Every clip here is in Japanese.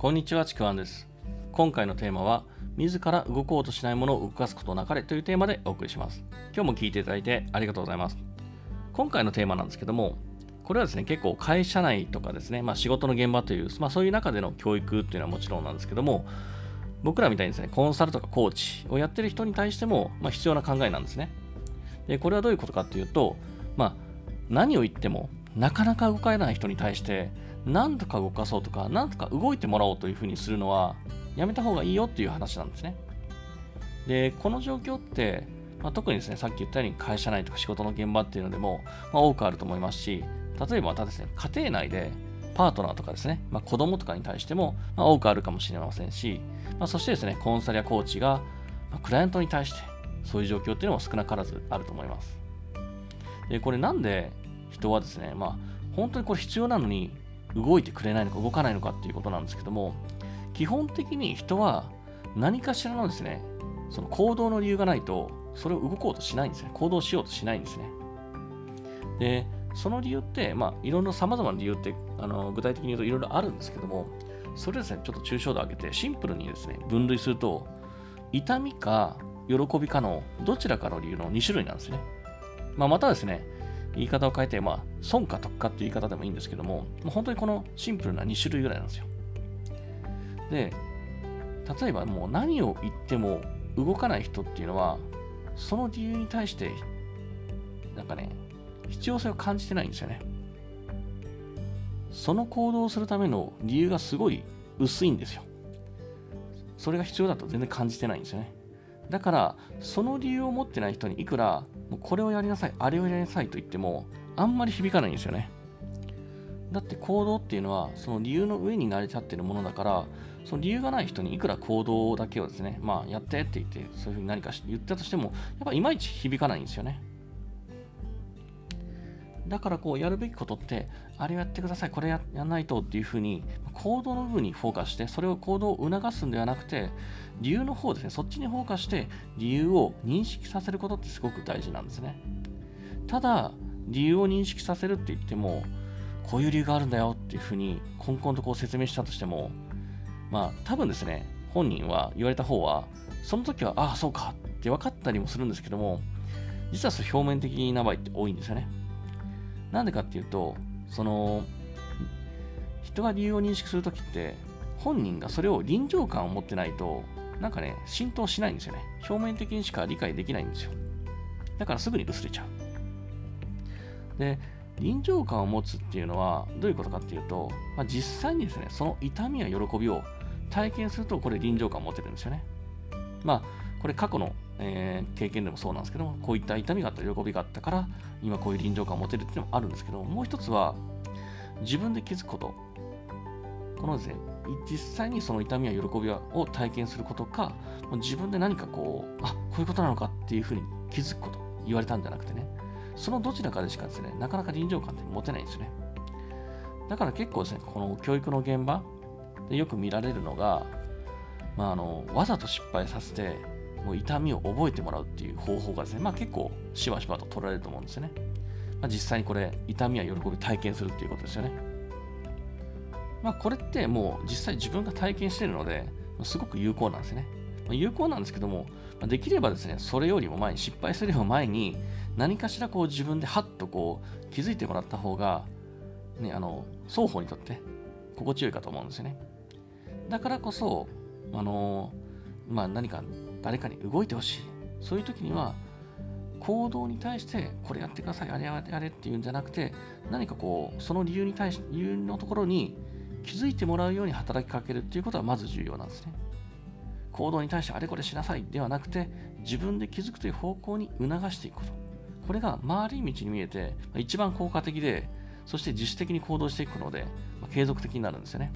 こんにちは、ちくわんです。今回のテーマは、自ら動こうとしないものを動かすことなかれというテーマでお送りします。今日も聞いていただいてありがとうございます。今回のテーマなんですけども、これはですね、結構会社内とかですね、まあ、仕事の現場という、まあ、そういう中での教育っていうのはもちろんなんですけども、僕らみたいにですね、コンサルとかコーチをやってる人に対しても、まあ、必要な考えなんですね。で、これはどういうことかっていうと、まあ、何を言っても、なかなか動かない人に対して、なんとか動かそうとか、なんとか動いてもらおうというふうにするのは、やめた方がいいよっていう話なんですね。で、この状況って、まあ、特にですね、さっき言ったように会社内とか仕事の現場っていうのでも、まあ、多くあると思いますし、例えばまたですね、家庭内でパートナーとかですね、まあ、子供とかに対しても、まあ、多くあるかもしれませんし、まあ、そしてですね、コンサルやコーチが、まあ、クライアントに対して、そういう状況っていうのも少なからずあると思います。で、これなんで人はですね、まあ、本当にこれ必要なのに動いてくれないのか動かないのかっていうことなんですけども、基本的に人は何かしらのですね、その行動の理由がないと、それを動こうとしないんですね。行動しようとしないんですね。で、その理由って、まあ、いろんな様々な理由って、あの具体的に言うといろいろあるんですけども、それですね、ちょっと抽象度を上げて、シンプルにですね、分類すると、痛みか喜びかのどちらかの理由の2種類なんですね。まあ、またですね、言い方を変えて、まあ、損か得かっていう言い方でもいいんですけども、もう本当にこのシンプルな2種類ぐらいなんですよ。で、例えばもう何を言っても動かない人っていうのは、その理由に対して、なんかね、必要性を感じてないんですよね。その行動をするための理由がすごい薄いんですよ。それが必要だと全然感じてないんですよね。だから、その理由を持ってない人にいくら、もうこれをやりなさい、あれをやりなさいと言っても、あんまり響かないんですよね。だって行動っていうのは、その理由の上に慣れちゃってるものだから、その理由がない人にいくら行動だけをですね、まあやってって言って、そういうふうに何か言ったとしても、やっぱいまいち響かないんですよね。だからこうやるべきことって、あれやってください、これややんないとっていうふうに、行動の部分にフォーカスして、それを行動を促すんではなくて、理由の方ですね、そっちにフォーカスして、理由を認識させることってすごく大事なんですね。ただ、理由を認識させるって言っても、こういう理由があるんだよっていうふうに、こんこんとこう説明したとしても、まあ、多分ですね、本人は、言われた方は、その時は、ああ、そうかって分かったりもするんですけども、実はそれ表面的な場合って多いんですよね。なんでかっていうと、その、人が理由を認識するときって、本人がそれを臨場感を持ってないと、なんかね、浸透しないんですよね。表面的にしか理解できないんですよ。だからすぐに薄れちゃう。で、臨場感を持つっていうのはどういうことかっていうと、まあ、実際にですね、その痛みや喜びを体験すると、これ臨場感を持てるんですよね。まあ、これ過去の、えー経験でもそうなんですけども、こういった痛みがあった喜びがあったから、今こういう臨場感を持てるっていうのもあるんですけど、もう一つは、自分で気づくこと。このですね、実際にその痛みや喜びを体験することか、もう自分で何かこう、あ、こういうことなのかっていうふうに気づくこと、言われたんじゃなくてね、そのどちらかでしかですね、なかなか臨場感って持てないんですよね。だから結構ですね、この教育の現場でよく見られるのが、まあ、あのわざと失敗させて、もう痛みを覚えてもらうっていう方法がですね、まあ結構しばしばと取られると思うんですよね。まあ、実際にこれ、痛みや喜び体験するっていうことですよね。まあこれってもう実際自分が体験しているので、すごく有効なんですね。有効なんですけども、まあできればですね、それよりも前に、失敗するよりも前に、何かしらこう自分でハッとこう気づいてもらった方が、ね、あの双方にとって心地よいかと思うんですよね。だからこそ、あのまあ、何か誰かに動いてほしい。そういう時には、行動に対して、これやってください、あれやれやれっていうんじゃなくて、何かこう、その理由に対し、理由のところに気づいてもらうように働きかけるっていうことはまず重要なんですね。行動に対してあれこれしなさいではなくて、自分で気づくという方向に促していくこと。これが回り道に見えて、一番効果的で、そして自主的に行動していくので、ま継続的になるんですよね。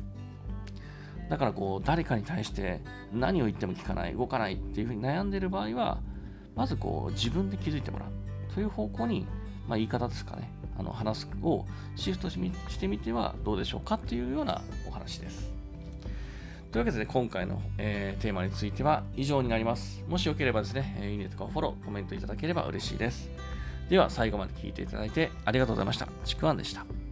だからこう、誰かに対して何を言っても聞かない、動かないっていうふうに悩んでいる場合は、まずこう、自分で気づいてもらうという方向に、まあ、言い方ですかね、あの話すをシフトしてみてはどうでしょうかっていうようなお話です。というわけで、今回の、えーテーマについては以上になります。もしよければですね、いいねとかフォロー、コメントいただければ嬉しいです。では、最後まで聞いていただいてありがとうございました。ちくわんでした。